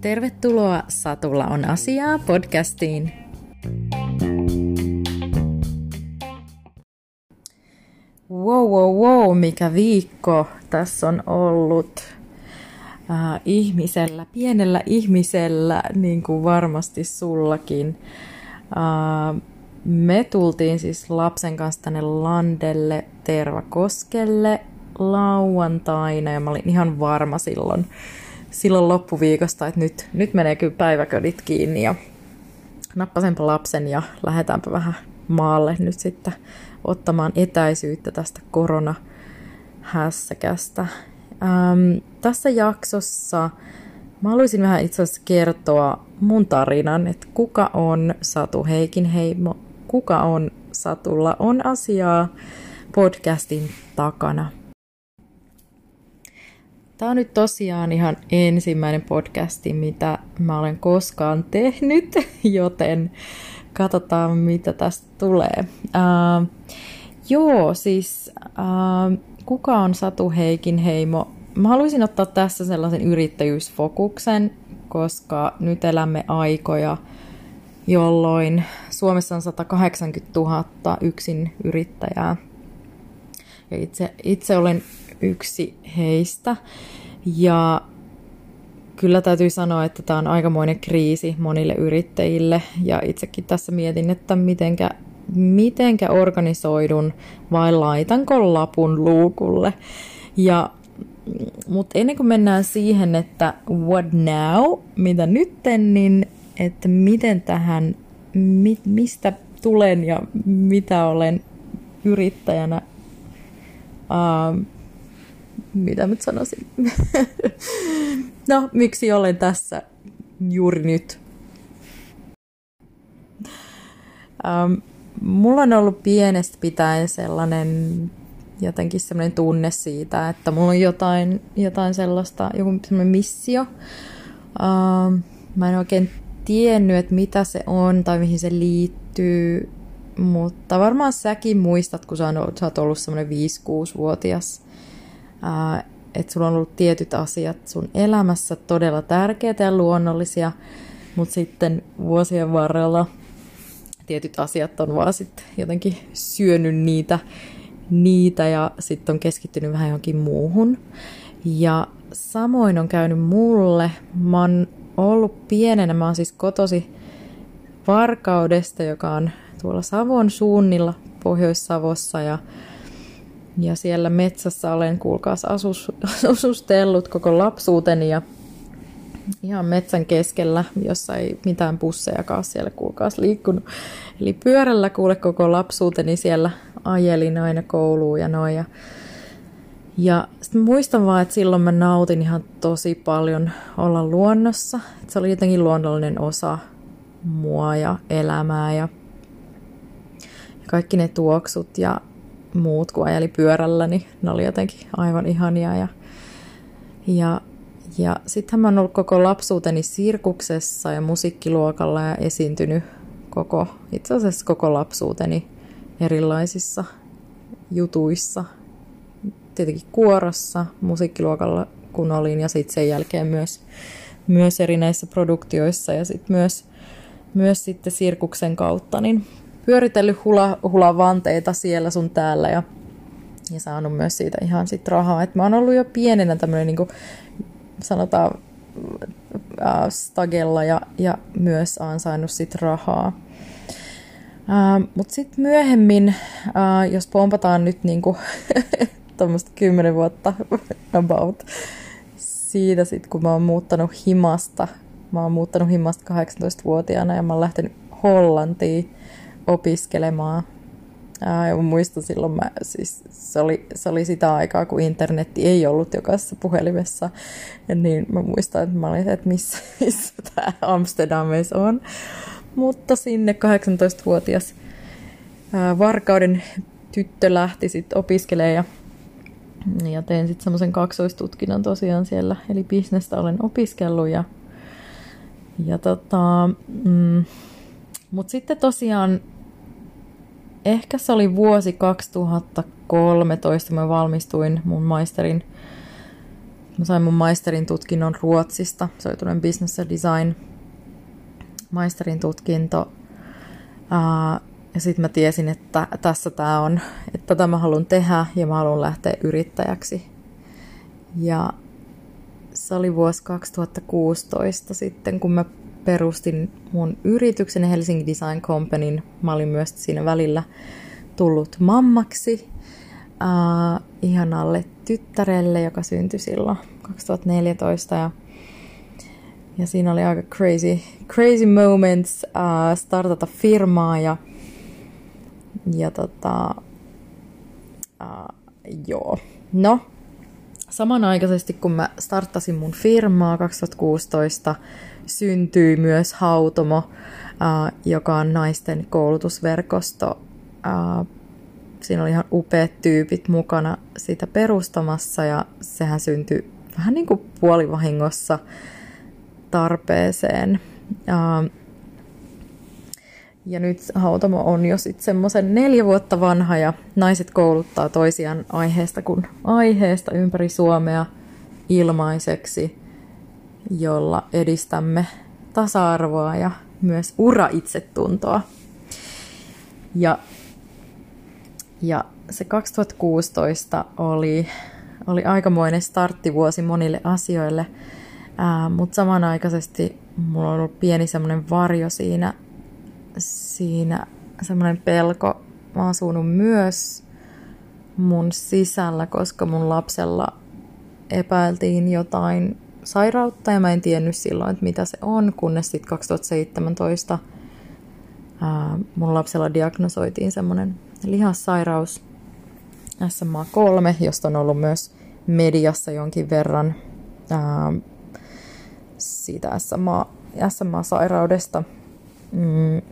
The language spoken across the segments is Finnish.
Tervetuloa Satulla on asiaa podcastiin. Wow, wow, wow, mikä viikko tässä on ollut äh, ihmisellä, pienellä ihmisellä, niin kuin varmasti sullakin. Äh, me tultiin siis lapsen kanssa tänne Landelle Tervakoskelle lauantaina ja mä olin ihan varma silloin, silloin loppuviikosta, että nyt, nyt menee kyllä päiväködit kiinni ja nappasenpa lapsen ja lähdetäänpä vähän maalle nyt sitten ottamaan etäisyyttä tästä koronahässäkästä. Ähm, tässä jaksossa mä haluaisin vähän itse asiassa kertoa mun tarinan, että kuka on Satu Heikinheimo, kuka on Satulla on asiaa podcastin takana. Tämä on nyt tosiaan ihan ensimmäinen podcasti, mitä mä olen koskaan tehnyt, joten katsotaan mitä tästä tulee. Uh, joo, siis uh, kuka on Satu Heikin heimo? Mä haluaisin ottaa tässä sellaisen yrittäjyysfokuksen, koska nyt elämme aikoja, jolloin Suomessa on 180 000 yksin yrittäjää. Ja itse, itse olen yksi heistä. Ja kyllä täytyy sanoa, että tämä on aikamoinen kriisi monille yrittäjille. Ja itsekin tässä mietin, että mitenkä, mitenkä organisoidun vai laitanko lapun luukulle. Ja mutta ennen kuin mennään siihen, että what now, mitä nytten, niin että miten tähän, mi, mistä tulen ja mitä olen yrittäjänä, mitä nyt sanoisin, no miksi olen tässä juuri nyt. Um, mulla on ollut pienestä pitäen sellainen jotenkin sellainen tunne siitä, että mulla on jotain, jotain sellaista, joku sellainen missio. Uh, mä en oikein tiennyt, että mitä se on tai mihin se liittyy, mutta varmaan säkin muistat, kun sä, on, sä oot ollut semmoinen 5-6-vuotias, uh, että sulla on ollut tietyt asiat sun elämässä todella tärkeitä ja luonnollisia, mutta sitten vuosien varrella tietyt asiat on vaan sitten jotenkin syönyt niitä niitä ja sitten on keskittynyt vähän johonkin muuhun. Ja samoin on käynyt mulle. Mä oon ollut pienenä, mä oon siis kotosi Varkaudesta, joka on tuolla Savon suunnilla Pohjois-Savossa ja, ja siellä metsässä olen kuulkaas asus, asustellut koko lapsuuteni ja ihan metsän keskellä, jossa ei mitään bussejakaan siellä kuulkaas liikkunut. Eli pyörällä kuule koko lapsuuteni siellä ajelin aina kouluun ja noin. Ja, ja sitten muistan vaan, että silloin mä nautin ihan tosi paljon olla luonnossa. Että se oli jotenkin luonnollinen osa mua ja elämää ja, ja kaikki ne tuoksut ja muut, kun ajeli pyörällä, niin ne oli jotenkin aivan ihania. Ja, ja, ja sittenhän mä oon ollut koko lapsuuteni sirkuksessa ja musiikkiluokalla ja esiintynyt koko, itse asiassa koko lapsuuteni erilaisissa jutuissa. Tietenkin kuorossa, musiikkiluokalla kun olin ja sitten sen jälkeen myös, myös erinäisissä produktioissa ja sitten myös, myös sitten sirkuksen kautta, niin pyöritellyt hula, hulavanteita siellä sun täällä ja, ja saanut myös siitä ihan sit rahaa. Et mä oon ollut jo pienenä tämmöinen niin sanotaan äh, stagella ja, ja myös ansainnut sit rahaa. Uh, Mutta sitten myöhemmin, uh, jos pompataan nyt niinku tuommoista kymmenen vuotta about siitä sitten, kun mä oon muuttanut himasta. Mä oon muuttanut himasta 18-vuotiaana ja mä oon lähtenyt Hollantiin opiskelemaan. Mä muistan silloin, mä, siis se, oli, se oli sitä aikaa, kun internetti ei ollut jokaisessa puhelimessa. Niin mä muistan, että mä olin, että missä, missä tämä Amsterdamissa on. Mutta sinne 18-vuotias Varkauden tyttö lähti sitten opiskelemaan ja, ja tein sitten semmoisen kaksoistutkinnon tosiaan siellä, eli bisnestä olen opiskellut ja, ja tota, mm, mutta sitten tosiaan ehkä se oli vuosi 2013, mä valmistuin mun maisterin, mä sain mun maisterin tutkinnon Ruotsista, se oli tuollainen business design maisterin tutkinto. Ja sitten mä tiesin, että tässä tämä on, että tätä mä haluan tehdä ja mä haluan lähteä yrittäjäksi. Ja se oli vuosi 2016 sitten, kun mä perustin mun yrityksen Helsingin Design Companyn. Mä olin myös siinä välillä tullut mammaksi uh, ihanalle tyttärelle, joka syntyi silloin 2014. Ja, ja siinä oli aika crazy, crazy moments uh, startata firmaa ja, ja tota, uh, joo. No, samanaikaisesti kun mä starttasin mun firmaa 2016, syntyi myös Hautomo, joka on naisten koulutusverkosto. Siinä oli ihan upeat tyypit mukana sitä perustamassa ja sehän syntyi vähän niin kuin puolivahingossa tarpeeseen. Ja nyt Hautamo on jo sitten semmoisen neljä vuotta vanha ja naiset kouluttaa toisiaan aiheesta kuin aiheesta ympäri Suomea ilmaiseksi, jolla edistämme tasa-arvoa ja myös ura-itsetuntoa. Ja, ja se 2016 oli, oli aikamoinen starttivuosi monille asioille, mutta samanaikaisesti mulla on ollut pieni semmoinen varjo siinä siinä semmoinen pelko mä asunut myös mun sisällä, koska mun lapsella epäiltiin jotain sairautta ja mä en tiennyt silloin, että mitä se on, kunnes sitten 2017 ää, mun lapsella diagnosoitiin semmoinen lihassairaus SMA3, josta on ollut myös mediassa jonkin verran ää, siitä SMA, SMA-sairaudesta. Mm,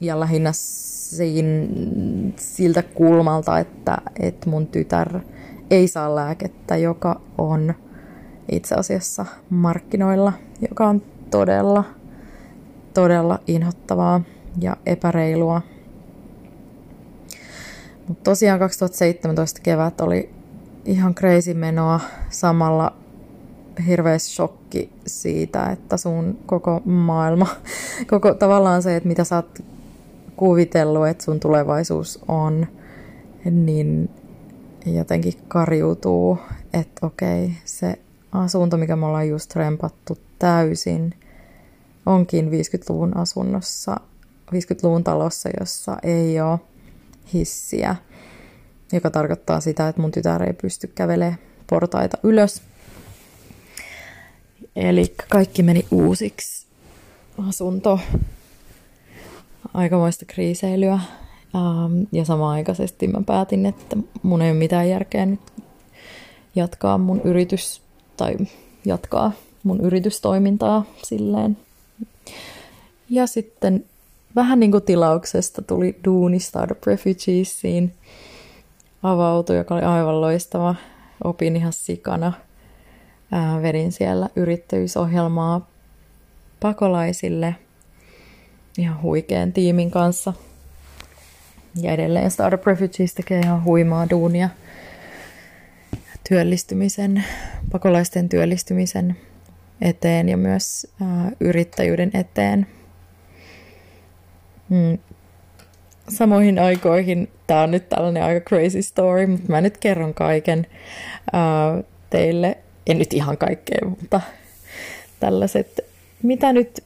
ja lähinnä siinä, siltä kulmalta, että, että mun tytär ei saa lääkettä, joka on itse asiassa markkinoilla, joka on todella, todella inhottavaa ja epäreilua. Mutta tosiaan 2017 kevät oli ihan crazy menoa samalla hirveä shokki siitä, että sun koko maailma, koko tavallaan se, että mitä sä oot kuvitellut, että sun tulevaisuus on, niin jotenkin karjuutuu, että okei, se asunto, mikä me ollaan just rempattu täysin, onkin 50-luvun asunnossa, 50-luvun talossa, jossa ei ole hissiä, joka tarkoittaa sitä, että mun tytär ei pysty kävelemään portaita ylös. Eli kaikki meni uusiksi. Asunto, aikamoista kriiseilyä. Ähm, ja samaaikaisesti mä päätin, että mun ei ole mitään järkeä nyt jatkaa mun yritys tai jatkaa mun yritystoimintaa silleen. Ja sitten vähän niin kuin tilauksesta tuli duuni Startup Refugeesiin avautui, joka oli aivan loistava. Opin ihan sikana. Ää, vedin siellä yrittäjyysohjelmaa pakolaisille – ihan huikean tiimin kanssa. Ja edelleen Startup Refugees tekee ihan huimaa duunia työllistymisen, pakolaisten työllistymisen eteen ja myös yrittäjyyden eteen. Mm. Samoihin aikoihin, tämä on nyt tällainen aika crazy story, mutta mä nyt kerron kaiken teille. En nyt ihan kaikkea, mutta tällaiset, mitä nyt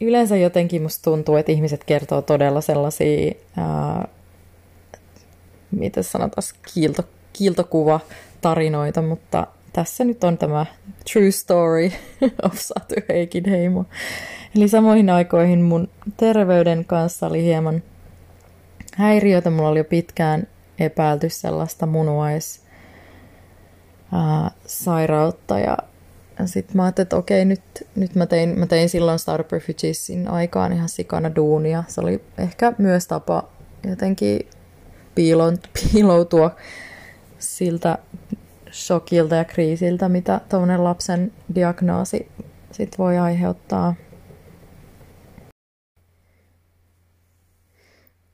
yleensä jotenkin musta tuntuu, että ihmiset kertoo todella sellaisia, ää, mitä sanotaan, kiilto, kiiltokuva tarinoita, mutta tässä nyt on tämä true story of Satu Heimo. Eli samoihin aikoihin mun terveyden kanssa oli hieman häiriötä. Mulla oli jo pitkään epäilty sellaista munuais sairautta ja sitten mä ajattelin, että okei, nyt, nyt mä, tein, mä tein silloin Startup Refugeesin aikaan ihan sikana duunia. Se oli ehkä myös tapa jotenkin piiloutua siltä shokilta ja kriisiltä, mitä tuommoinen lapsen diagnoosi sit voi aiheuttaa.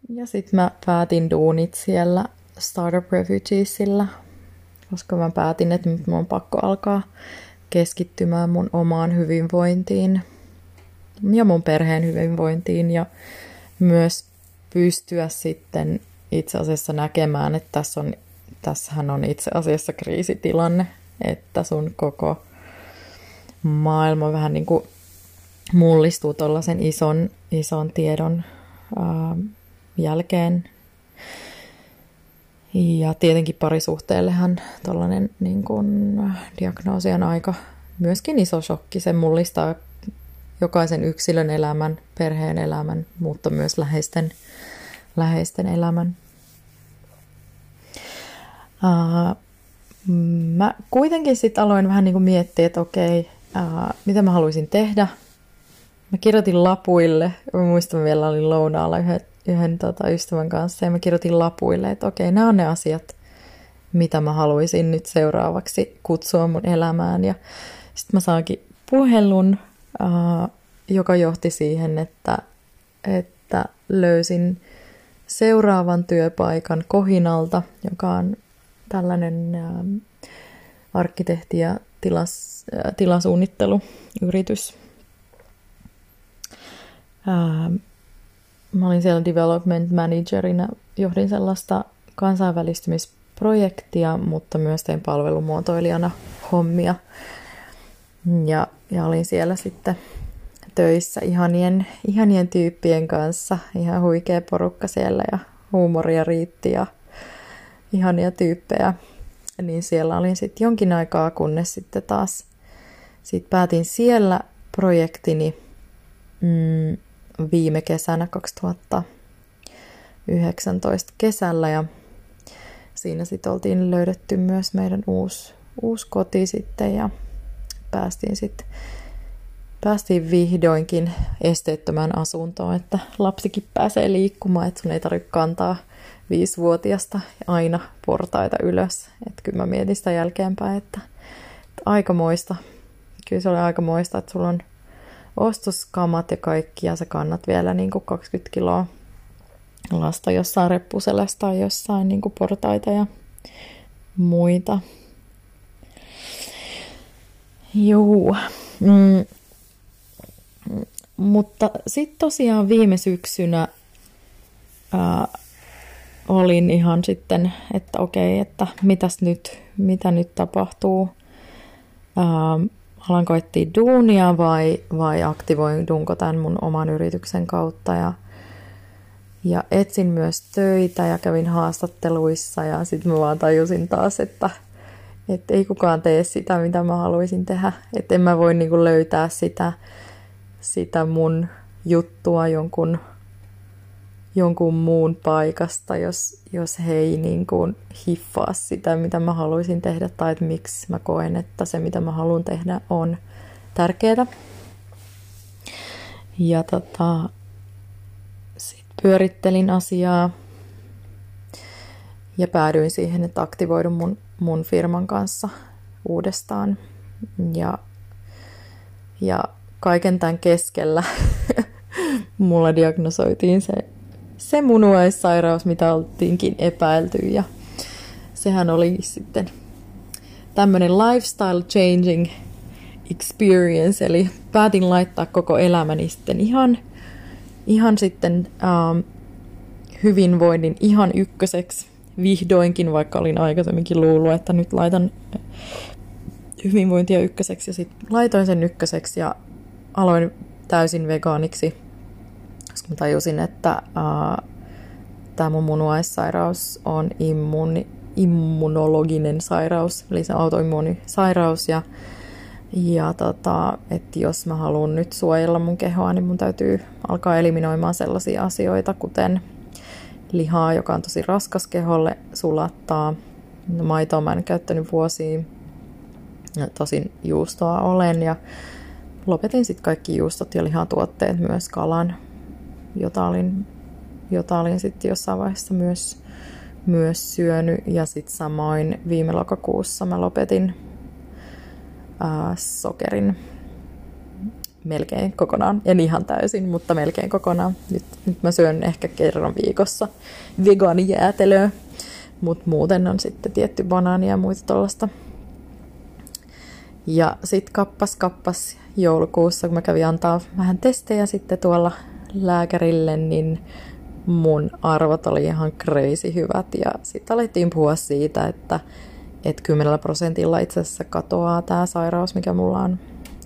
ja sitten mä päätin duunit siellä Startup Refugeesilla, koska mä päätin, että nyt mun on pakko alkaa keskittymään mun omaan hyvinvointiin ja mun perheen hyvinvointiin ja myös pystyä sitten itse asiassa näkemään, että tässä on, tässähän on itse asiassa kriisitilanne, että sun koko maailma vähän niin kuin mullistuu tuollaisen ison, ison tiedon ää, jälkeen. Ja tietenkin parisuhteellehan tuollainen niin diagnoosi on aika myöskin iso shokki. Se mullistaa jokaisen yksilön elämän, perheen elämän, mutta myös läheisten, läheisten elämän. Uh, mä kuitenkin sitten aloin vähän niin kuin miettiä, että okei, uh, mitä mä haluaisin tehdä. Mä kirjoitin lapuille, mä muistan vielä olin lounaalla yhden, yhden tota, ystävän kanssa ja mä kirjoitin lapuille, että okei, nämä on ne asiat, mitä mä haluaisin nyt seuraavaksi kutsua mun elämään. Ja sitten mä saankin puhelun, uh, joka johti siihen, että, että löysin seuraavan työpaikan Kohinalta, joka on tällainen uh, arkkitehti- ja tilas, uh, tilasuunnitteluyritys. Uh, mä olin siellä development managerina, johdin sellaista kansainvälistymisprojektia, mutta myös tein palvelumuotoilijana hommia. Ja, ja olin siellä sitten töissä ihanien, ihanien tyyppien kanssa. Ihan huikea porukka siellä ja huumoria riitti ja ihania tyyppejä. Niin siellä olin sitten jonkin aikaa, kunnes sitten taas sit päätin siellä projektini mm, viime kesänä 2019 kesällä ja siinä sitten oltiin löydetty myös meidän uusi, uusi koti sitten ja päästiin sitten päästiin vihdoinkin esteettömään asuntoon, että lapsikin pääsee liikkumaan, että sun ei tarvitse kantaa viisivuotiasta aina portaita ylös. Että kyllä mä mietin sitä jälkeenpäin, että, että aikamoista. Kyllä se oli aikamoista, että sulla on ostoskamat ja kaikki ja sä kannat vielä niin kuin 20 kiloa lasta jossain reppuselässä tai jossain niin kuin portaita ja muita. Juu. Mm. Mutta sitten tosiaan viime syksynä ää, olin ihan sitten, että okei, että mitäs nyt, mitä nyt tapahtuu. Ää, alanko etsiä duunia vai, vai aktivoidunko tämän mun oman yrityksen kautta ja, ja etsin myös töitä ja kävin haastatteluissa ja sitten mä vaan tajusin taas, että, että ei kukaan tee sitä, mitä mä haluaisin tehdä. Että en mä voi niinku löytää sitä, sitä mun juttua jonkun, jonkun muun paikasta, jos, jos he ei niin kuin hiffaa sitä, mitä mä haluaisin tehdä, tai että miksi mä koen, että se, mitä mä haluan tehdä, on tärkeää. Ja tota, sitten pyörittelin asiaa ja päädyin siihen, että aktivoidun mun, mun firman kanssa uudestaan. Ja, ja kaiken tämän keskellä mulla diagnosoitiin se, se munuaissairaus, mitä oltiinkin epäilty. Ja sehän oli sitten tämmöinen lifestyle changing experience, eli päätin laittaa koko elämäni sitten ihan, ihan sitten um, hyvinvoinnin ihan ykköseksi vihdoinkin, vaikka olin aikaisemminkin luullut, että nyt laitan hyvinvointia ykköseksi ja sitten laitoin sen ykköseksi ja aloin täysin vegaaniksi, mä tajusin, että tämä mun munuaissairaus on immuuni, immunologinen sairaus, eli se autoimmuunisairaus, ja, ja tota, että jos mä haluan nyt suojella mun kehoa, niin mun täytyy alkaa eliminoimaan sellaisia asioita, kuten lihaa, joka on tosi raskas keholle, sulattaa. Maitoa mä en käyttänyt vuosiin, tosin juustoa olen, ja lopetin sitten kaikki juustot ja lihatuotteet, myös kalan, jota olin, jota olin sitten jossain vaiheessa myös, myös syönyt. Ja sitten samoin viime lokakuussa mä lopetin ää, sokerin. melkein kokonaan. En ihan täysin, mutta melkein kokonaan. Nyt, nyt mä syön ehkä kerran viikossa vegaanijäätelöä, mutta muuten on sitten tietty banaania ja muita tuollaista. Ja sitten kappas kappas joulukuussa, kun mä kävin antaa vähän testejä sitten tuolla lääkärille, niin mun arvot oli ihan crazy hyvät. Ja sitten alettiin puhua siitä, että, että 10 prosentilla itse asiassa katoaa tämä sairaus, mikä mulla on.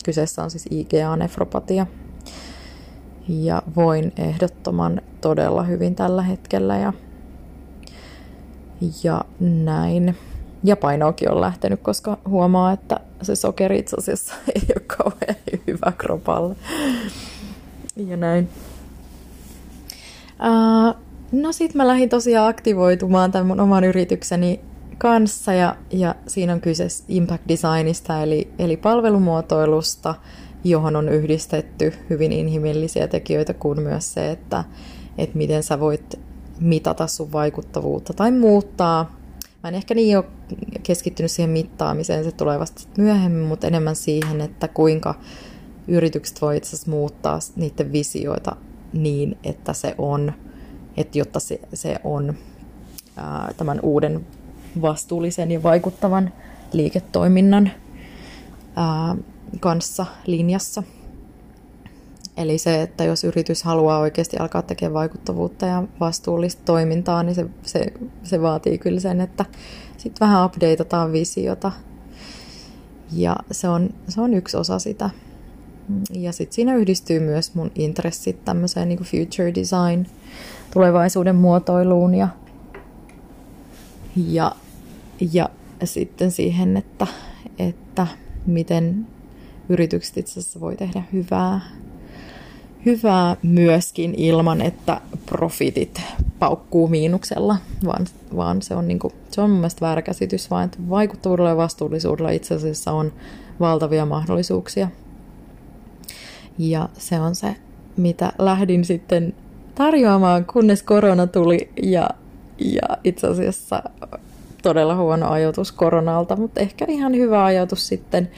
Kyseessä on siis IgA-nefropatia. Ja voin ehdottoman todella hyvin tällä hetkellä ja, ja näin. Ja painoakin on lähtenyt, koska huomaa, että se sokeri itse asiassa ei ole kauhean hyvä kropalle. Ja näin. Uh, no sit mä lähdin tosiaan aktivoitumaan tämän mun oman yritykseni kanssa ja, ja siinä on kyse impact designista eli, eli palvelumuotoilusta, johon on yhdistetty hyvin inhimillisiä tekijöitä kuin myös se, että, että miten sä voit mitata sun vaikuttavuutta tai muuttaa. Mä en ehkä niin ole keskittynyt siihen mittaamiseen, se tulee vasta myöhemmin, mutta enemmän siihen, että kuinka yritykset voi itse asiassa muuttaa niiden visioita niin, että se on, että jotta se, se on ää, tämän uuden vastuullisen ja vaikuttavan liiketoiminnan ää, kanssa linjassa. Eli se, että jos yritys haluaa oikeasti alkaa tekemään vaikuttavuutta ja vastuullista toimintaa, niin se, se, se vaatii kyllä sen, että sitten vähän updateataan visiota. Ja se on, se on yksi osa sitä. Ja sitten siinä yhdistyy myös mun intressit tämmöiseen niin future design, tulevaisuuden muotoiluun ja, ja, ja sitten siihen, että, että miten yritykset itse asiassa voi tehdä hyvää, hyvää myöskin ilman, että profitit paukkuu miinuksella, vaan, vaan se, on niin kuin, se on mun mielestä väärä käsitys, vaan että vaikuttavuudella ja vastuullisuudella itse asiassa on valtavia mahdollisuuksia ja se on se, mitä lähdin sitten tarjoamaan, kunnes korona tuli ja, ja itse asiassa todella huono ajoitus koronalta, mutta ehkä ihan hyvä ajoitus sitten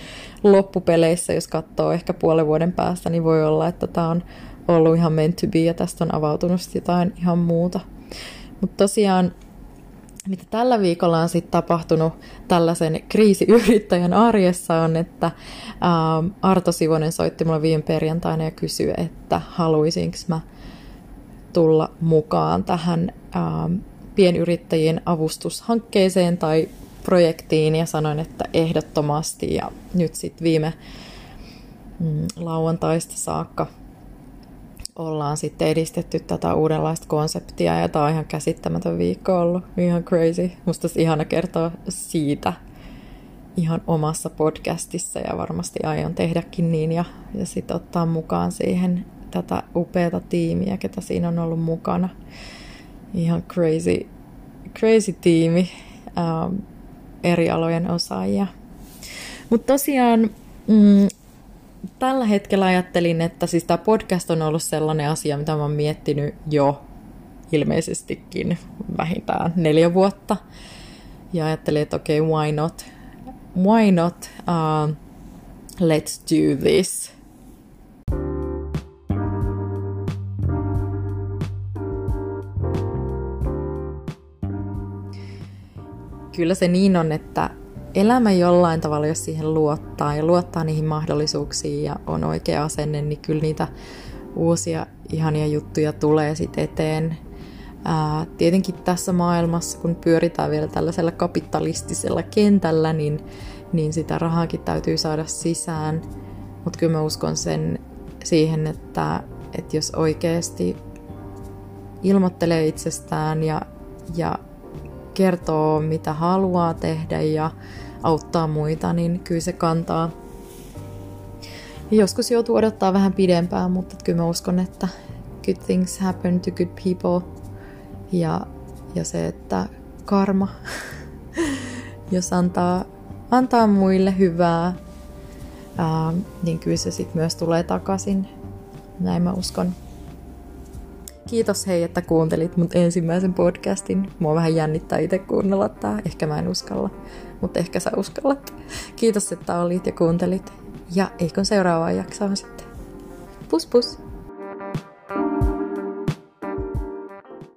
loppupeleissä, jos katsoo ehkä puolen vuoden päästä, niin voi olla, että tämä on ollut ihan meant to be ja tästä on avautunut jotain ihan muuta. Mutta tosiaan mitä tällä viikolla on sitten tapahtunut tällaisen kriisiyrittäjän arjessa on, että ähm, Arto Sivonen soitti mulle viime perjantaina ja kysyi, että haluaisinko mä tulla mukaan tähän ähm, pienyrittäjien avustushankkeeseen tai projektiin ja sanoin, että ehdottomasti. Ja nyt sitten viime mm, lauantaista saakka ollaan sitten edistetty tätä uudenlaista konseptia ja tämä on ihan käsittämätön viikko ollut, ihan crazy. Musta olisi ihana kertoa siitä ihan omassa podcastissa ja varmasti aion tehdäkin niin ja, ja sitten ottaa mukaan siihen tätä upeata tiimiä, ketä siinä on ollut mukana. Ihan crazy, crazy tiimi, ähm, eri alojen osaajia. Mutta tosiaan mm, tällä hetkellä ajattelin, että siis tämä podcast on ollut sellainen asia, mitä mä oon miettinyt jo ilmeisestikin vähintään neljä vuotta. Ja ajattelin, että okei, okay, why not? Why not? Uh, let's do this. Kyllä se niin on, että elämä jollain tavalla, jos siihen luottaa ja luottaa niihin mahdollisuuksiin ja on oikea asenne, niin kyllä niitä uusia ihania juttuja tulee sitten eteen. Ää, tietenkin tässä maailmassa, kun pyöritään vielä tällaisella kapitalistisella kentällä, niin, niin sitä rahaakin täytyy saada sisään. Mutta kyllä mä uskon sen siihen, että, että jos oikeasti ilmoittelee itsestään ja, ja kertoo, mitä haluaa tehdä ja auttaa muita, niin kyllä se kantaa. Joskus joutuu odottaa vähän pidempään, mutta kyllä mä uskon, että good things happen to good people. Ja, ja se, että karma, jos antaa, antaa muille hyvää, ää, niin kyllä se sitten myös tulee takaisin. Näin mä uskon. Kiitos hei, että kuuntelit mun ensimmäisen podcastin. Mua vähän jännittää itse kuunnella tää. Ehkä mä en uskalla, mutta ehkä sä uskallat. Kiitos, että olit ja kuuntelit. Ja eikö seuraavaan jaksoon sitten. Pus pus!